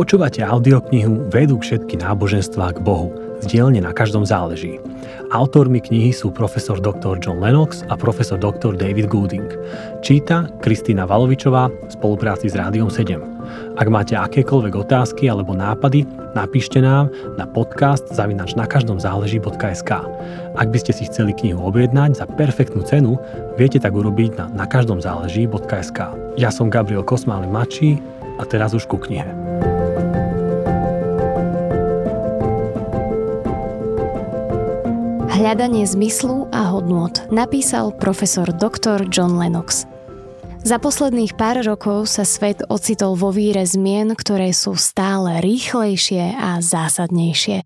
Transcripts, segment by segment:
Počúvate audioknihu Vedú všetky náboženstvá k Bohu. Z na každom záleží. Autormi knihy sú profesor dr. John Lennox a profesor dr. David Gooding. Číta Kristýna Valovičová v spolupráci s Rádiom 7. Ak máte akékoľvek otázky alebo nápady, napíšte nám na podcast zavinač na každom záleží.sk. Ak by ste si chceli knihu objednať za perfektnú cenu, viete tak urobiť na nakaždomzáleží.sk. Ja som Gabriel Kosmály Mačí a teraz už ku knihe. Hľadanie zmyslu a hodnôt napísal profesor dr. John Lennox. Za posledných pár rokov sa svet ocitol vo víre zmien, ktoré sú stále rýchlejšie a zásadnejšie.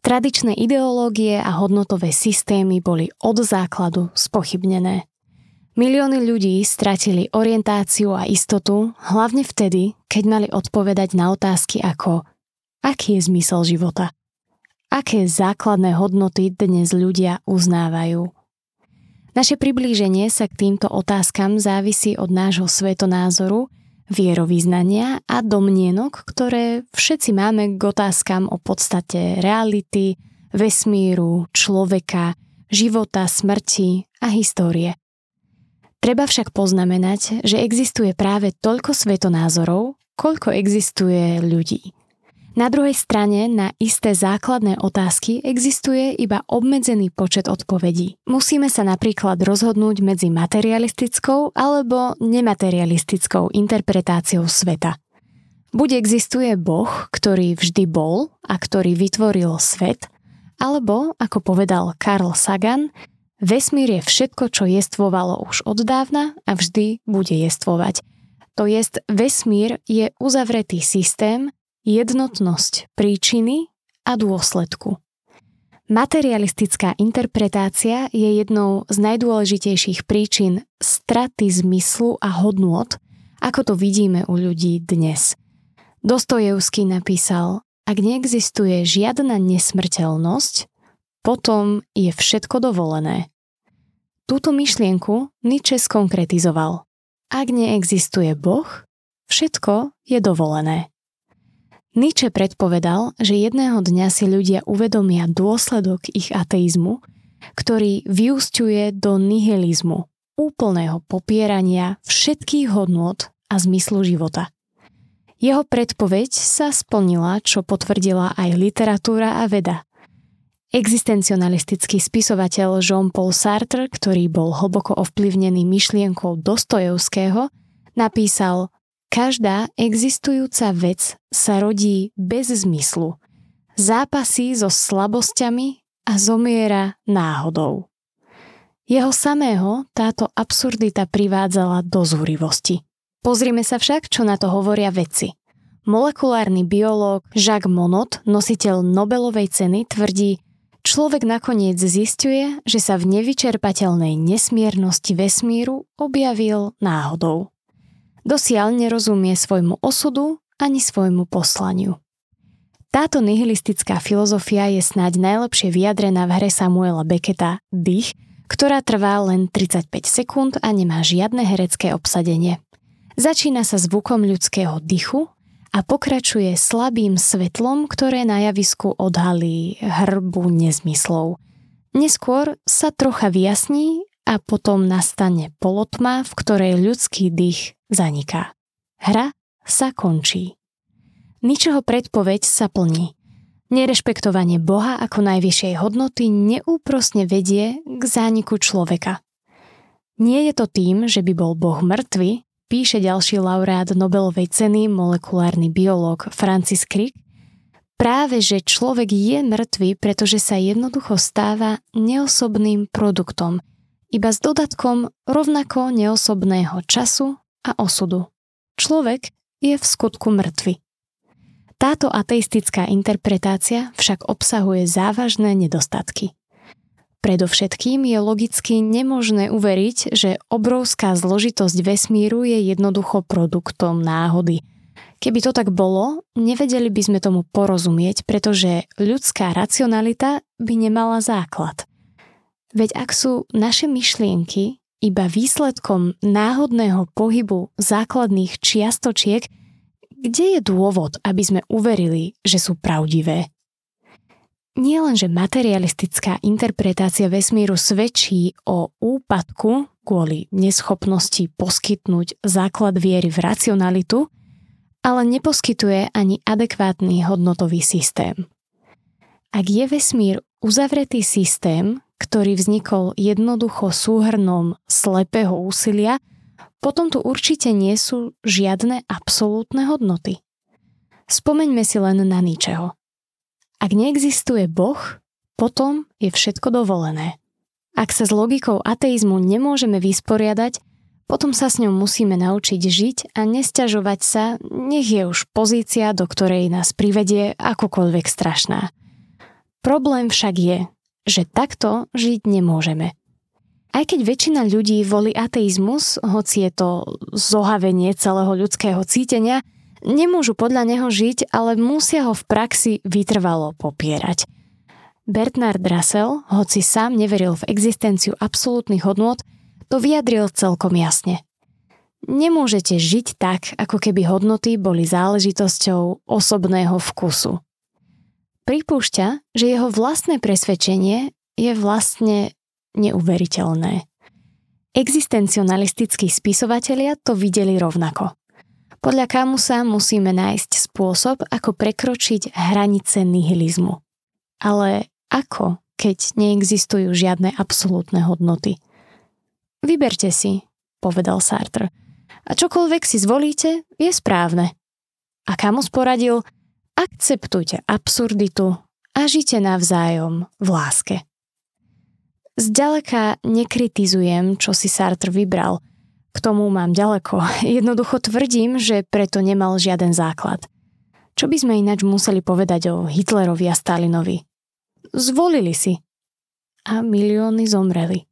Tradičné ideológie a hodnotové systémy boli od základu spochybnené. Milióny ľudí stratili orientáciu a istotu, hlavne vtedy, keď mali odpovedať na otázky ako aký je zmysel života? Aké základné hodnoty dnes ľudia uznávajú? Naše priblíženie sa k týmto otázkam závisí od nášho svetonázoru, vierovýznania a domnienok, ktoré všetci máme k otázkam o podstate reality, vesmíru, človeka, života, smrti a histórie. Treba však poznamenať, že existuje práve toľko svetonázorov, koľko existuje ľudí. Na druhej strane na isté základné otázky existuje iba obmedzený počet odpovedí. Musíme sa napríklad rozhodnúť medzi materialistickou alebo nematerialistickou interpretáciou sveta. Buď existuje Boh, ktorý vždy bol a ktorý vytvoril svet, alebo, ako povedal Carl Sagan, vesmír je všetko, čo jestvovalo už od dávna a vždy bude jestvovať. To jest, vesmír je uzavretý systém, jednotnosť príčiny a dôsledku. Materialistická interpretácia je jednou z najdôležitejších príčin straty zmyslu a hodnôt, ako to vidíme u ľudí dnes. Dostojevský napísal, ak neexistuje žiadna nesmrteľnosť, potom je všetko dovolené. Túto myšlienku Nietzsche skonkretizoval. Ak neexistuje Boh, všetko je dovolené. Nietzsche predpovedal, že jedného dňa si ľudia uvedomia dôsledok ich ateizmu, ktorý vyústiuje do nihilizmu, úplného popierania všetkých hodnôt a zmyslu života. Jeho predpoveď sa splnila, čo potvrdila aj literatúra a veda. Existencionalistický spisovateľ Jean-Paul Sartre, ktorý bol hlboko ovplyvnený myšlienkou Dostojevského, napísal Každá existujúca vec sa rodí bez zmyslu, zápasí so slabosťami a zomiera náhodou. Jeho samého táto absurdita privádzala do zúrivosti. Pozrime sa však, čo na to hovoria vedci. Molekulárny biológ Jacques Monod, nositeľ Nobelovej ceny, tvrdí, človek nakoniec zistuje, že sa v nevyčerpateľnej nesmiernosti vesmíru objavil náhodou. Dosiaľ nerozumie svojmu osudu ani svojmu poslaniu. Táto nihilistická filozofia je snáď najlepšie vyjadrená v hre Samuela Becketa Dých, ktorá trvá len 35 sekúnd a nemá žiadne herecké obsadenie. Začína sa zvukom ľudského dychu a pokračuje slabým svetlom, ktoré na javisku odhalí hrbu nezmyslov. Neskôr sa trocha vyjasní a potom nastane polotma, v ktorej ľudský dých zaniká. Hra sa končí. Ničoho predpoveď sa plní. Nerešpektovanie Boha ako najvyššej hodnoty neúprosne vedie k zániku človeka. Nie je to tým, že by bol Boh mŕtvy, píše ďalší laureát Nobelovej ceny molekulárny biológ Francis Crick, práve že človek je mŕtvy, pretože sa jednoducho stáva neosobným produktom – iba s dodatkom rovnako neosobného času a osudu. Človek je v skutku mŕtvy. Táto ateistická interpretácia však obsahuje závažné nedostatky. Predovšetkým je logicky nemožné uveriť, že obrovská zložitosť vesmíru je jednoducho produktom náhody. Keby to tak bolo, nevedeli by sme tomu porozumieť, pretože ľudská racionalita by nemala základ – Veď ak sú naše myšlienky iba výsledkom náhodného pohybu základných čiastočiek, kde je dôvod, aby sme uverili, že sú pravdivé? Nie len, že materialistická interpretácia vesmíru svedčí o úpadku kvôli neschopnosti poskytnúť základ viery v racionalitu, ale neposkytuje ani adekvátny hodnotový systém. Ak je vesmír uzavretý systém, ktorý vznikol jednoducho súhrnom slepého úsilia, potom tu určite nie sú žiadne absolútne hodnoty. Spomeňme si len na ničeho. Ak neexistuje Boh, potom je všetko dovolené. Ak sa s logikou ateizmu nemôžeme vysporiadať, potom sa s ňou musíme naučiť žiť a nesťažovať sa, nech je už pozícia, do ktorej nás privedie akokoľvek strašná. Problém však je, že takto žiť nemôžeme. Aj keď väčšina ľudí volí ateizmus, hoci je to zohavenie celého ľudského cítenia, Nemôžu podľa neho žiť, ale musia ho v praxi vytrvalo popierať. Bernard Russell, hoci sám neveril v existenciu absolútnych hodnôt, to vyjadril celkom jasne. Nemôžete žiť tak, ako keby hodnoty boli záležitosťou osobného vkusu. Pripúšťa, že jeho vlastné presvedčenie je vlastne neuveriteľné. Existencionalistickí spisovatelia to videli rovnako. Podľa Kamusa musíme nájsť spôsob, ako prekročiť hranice nihilizmu. Ale ako, keď neexistujú žiadne absolútne hodnoty? Vyberte si, povedal Sartre. A čokoľvek si zvolíte, je správne. A Kamus poradil, akceptujte absurditu a žite navzájom v láske. Zďaleka nekritizujem, čo si Sartre vybral – k tomu mám ďaleko. Jednoducho tvrdím, že preto nemal žiaden základ. Čo by sme ináč museli povedať o Hitlerovi a Stalinovi? Zvolili si. A milióny zomreli.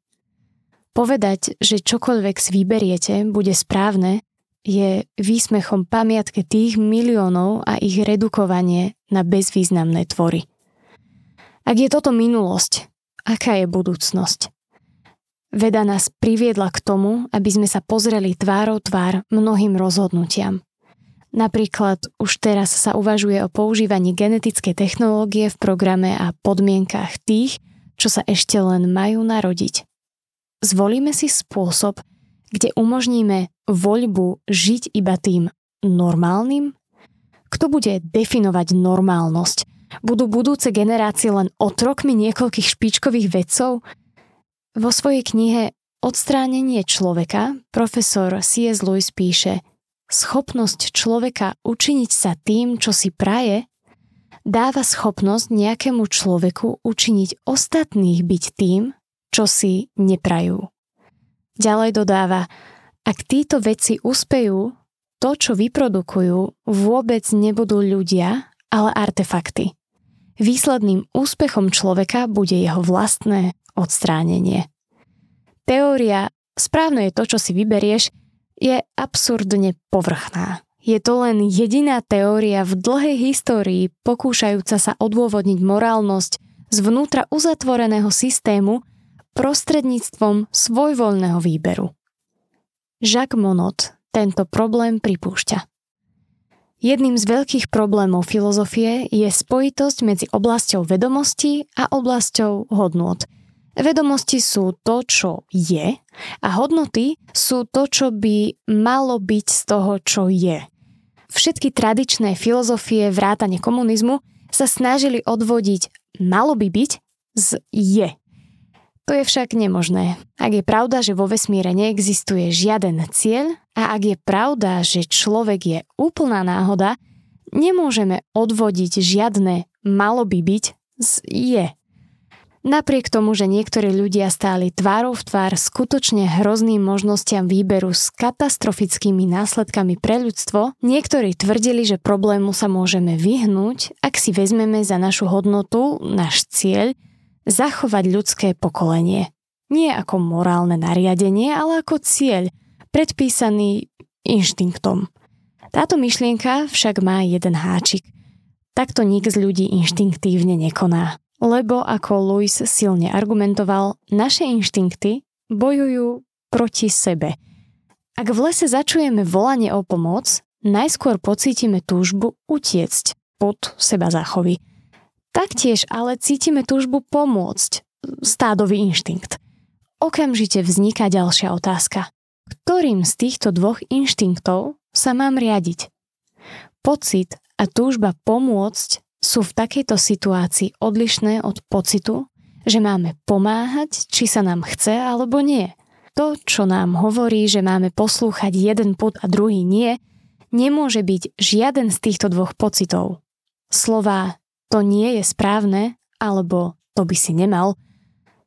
Povedať, že čokoľvek si vyberiete, bude správne, je výsmechom pamiatke tých miliónov a ich redukovanie na bezvýznamné tvory. Ak je toto minulosť, aká je budúcnosť? Veda nás priviedla k tomu, aby sme sa pozreli tvárou tvár mnohým rozhodnutiam. Napríklad už teraz sa uvažuje o používaní genetickej technológie v programe a podmienkach tých, čo sa ešte len majú narodiť. Zvolíme si spôsob, kde umožníme voľbu žiť iba tým normálnym? Kto bude definovať normálnosť? Budú budúce generácie len otrokmi niekoľkých špičkových vedcov, vo svojej knihe Odstránenie človeka profesor C.S. Lewis píše Schopnosť človeka učiniť sa tým, čo si praje, dáva schopnosť nejakému človeku učiniť ostatných byť tým, čo si neprajú. Ďalej dodáva, ak títo veci uspejú, to, čo vyprodukujú, vôbec nebudú ľudia, ale artefakty. Výsledným úspechom človeka bude jeho vlastné odstránenie. Teória správne je to, čo si vyberieš, je absurdne povrchná. Je to len jediná teória v dlhej histórii pokúšajúca sa odôvodniť morálnosť zvnútra uzatvoreného systému prostredníctvom svojvoľného výberu. Jacques Monod tento problém pripúšťa. Jedným z veľkých problémov filozofie je spojitosť medzi oblasťou vedomostí a oblasťou hodnôt – Vedomosti sú to, čo je a hodnoty sú to, čo by malo byť z toho, čo je. Všetky tradičné filozofie vrátane komunizmu sa snažili odvodiť malo by byť z je. To je však nemožné. Ak je pravda, že vo vesmíre neexistuje žiaden cieľ a ak je pravda, že človek je úplná náhoda, nemôžeme odvodiť žiadne malo by byť z je. Napriek tomu, že niektorí ľudia stáli tvárou v tvár skutočne hrozným možnostiam výberu s katastrofickými následkami pre ľudstvo, niektorí tvrdili, že problému sa môžeme vyhnúť, ak si vezmeme za našu hodnotu, náš cieľ, zachovať ľudské pokolenie. Nie ako morálne nariadenie, ale ako cieľ, predpísaný inštinktom. Táto myšlienka však má jeden háčik. Takto nik z ľudí inštinktívne nekoná. Lebo, ako Louis silne argumentoval, naše inštinkty bojujú proti sebe. Ak v lese začujeme volanie o pomoc, najskôr pocítime túžbu utiecť pod seba záchovy. Taktiež ale cítime túžbu pomôcť, stádový inštinkt. Okamžite vzniká ďalšia otázka. Ktorým z týchto dvoch inštinktov sa mám riadiť? Pocit a túžba pomôcť sú v takejto situácii odlišné od pocitu, že máme pomáhať, či sa nám chce alebo nie. To, čo nám hovorí, že máme poslúchať jeden put a druhý nie, nemôže byť žiaden z týchto dvoch pocitov. Slová to nie je správne, alebo to by si nemal,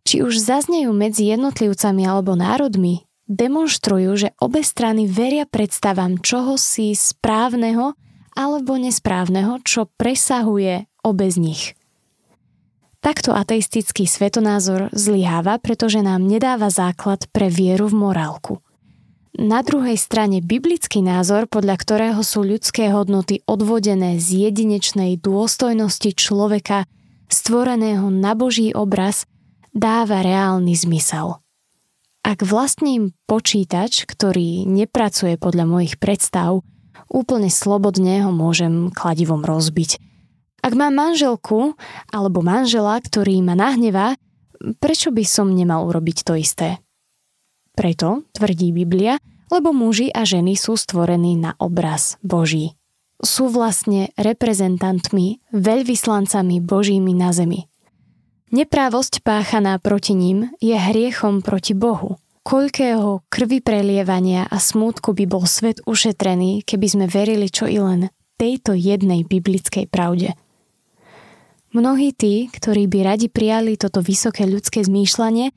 či už zaznejú medzi jednotlivcami alebo národmi, demonstrujú, že obe strany veria predstavám čoho si správneho alebo nesprávneho, čo presahuje obe z nich. Takto ateistický svetonázor zlyháva, pretože nám nedáva základ pre vieru v morálku. Na druhej strane biblický názor, podľa ktorého sú ľudské hodnoty odvodené z jedinečnej dôstojnosti človeka, stvoreného na Boží obraz, dáva reálny zmysel. Ak vlastním počítač, ktorý nepracuje podľa mojich predstav, úplne slobodne ho môžem kladivom rozbiť – ak mám manželku alebo manžela, ktorý ma nahnevá, prečo by som nemal urobiť to isté? Preto, tvrdí Biblia, lebo muži a ženy sú stvorení na obraz Boží. Sú vlastne reprezentantmi, veľvyslancami Božími na zemi. Neprávosť páchaná proti ním je hriechom proti Bohu. Koľkého krvi prelievania a smútku by bol svet ušetrený, keby sme verili čo i len tejto jednej biblickej pravde – Mnohí tí, ktorí by radi prijali toto vysoké ľudské zmýšľanie,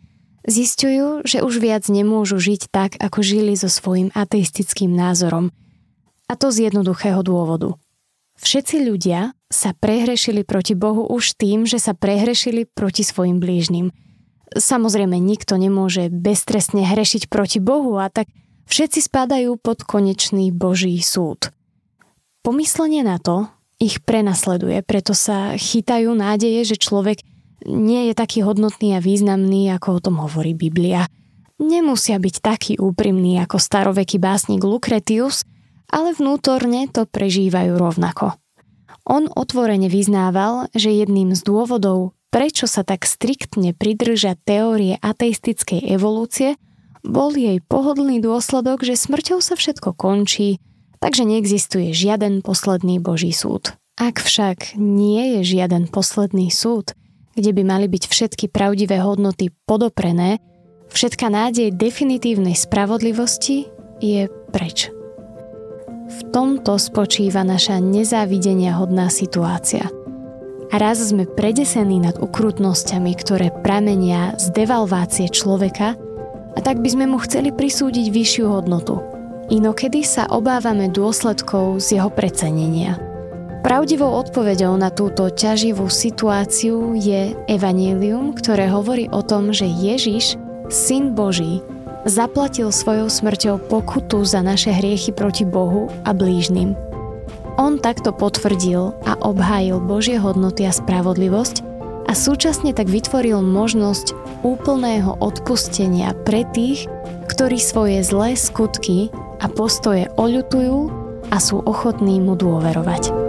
zistujú, že už viac nemôžu žiť tak, ako žili so svojím ateistickým názorom. A to z jednoduchého dôvodu. Všetci ľudia sa prehrešili proti Bohu už tým, že sa prehrešili proti svojim blížnym. Samozrejme, nikto nemôže beztrestne hrešiť proti Bohu a tak všetci spadajú pod konečný Boží súd. Pomyslenie na to, ich prenasleduje, preto sa chytajú nádeje, že človek nie je taký hodnotný a významný, ako o tom hovorí Biblia. Nemusia byť taký úprimný ako staroveký básnik Lucretius, ale vnútorne to prežívajú rovnako. On otvorene vyznával, že jedným z dôvodov, prečo sa tak striktne pridrža teórie ateistickej evolúcie, bol jej pohodlný dôsledok, že smrťou sa všetko končí, takže neexistuje žiaden posledný Boží súd. Ak však nie je žiaden posledný súd, kde by mali byť všetky pravdivé hodnoty podoprené, všetka nádej definitívnej spravodlivosti je preč. V tomto spočíva naša nezávidenia hodná situácia. A raz sme predesení nad ukrutnosťami, ktoré pramenia z devalvácie človeka, a tak by sme mu chceli prisúdiť vyššiu hodnotu – Inokedy sa obávame dôsledkov z jeho precenenia. Pravdivou odpoveďou na túto ťaživú situáciu je evanílium, ktoré hovorí o tom, že Ježiš, Syn Boží, zaplatil svojou smrťou pokutu za naše hriechy proti Bohu a blížnym. On takto potvrdil a obhájil Božie hodnoty a spravodlivosť a súčasne tak vytvoril možnosť úplného odpustenia pre tých, ktorí svoje zlé skutky a postoje oľutujú a sú ochotní mu dôverovať.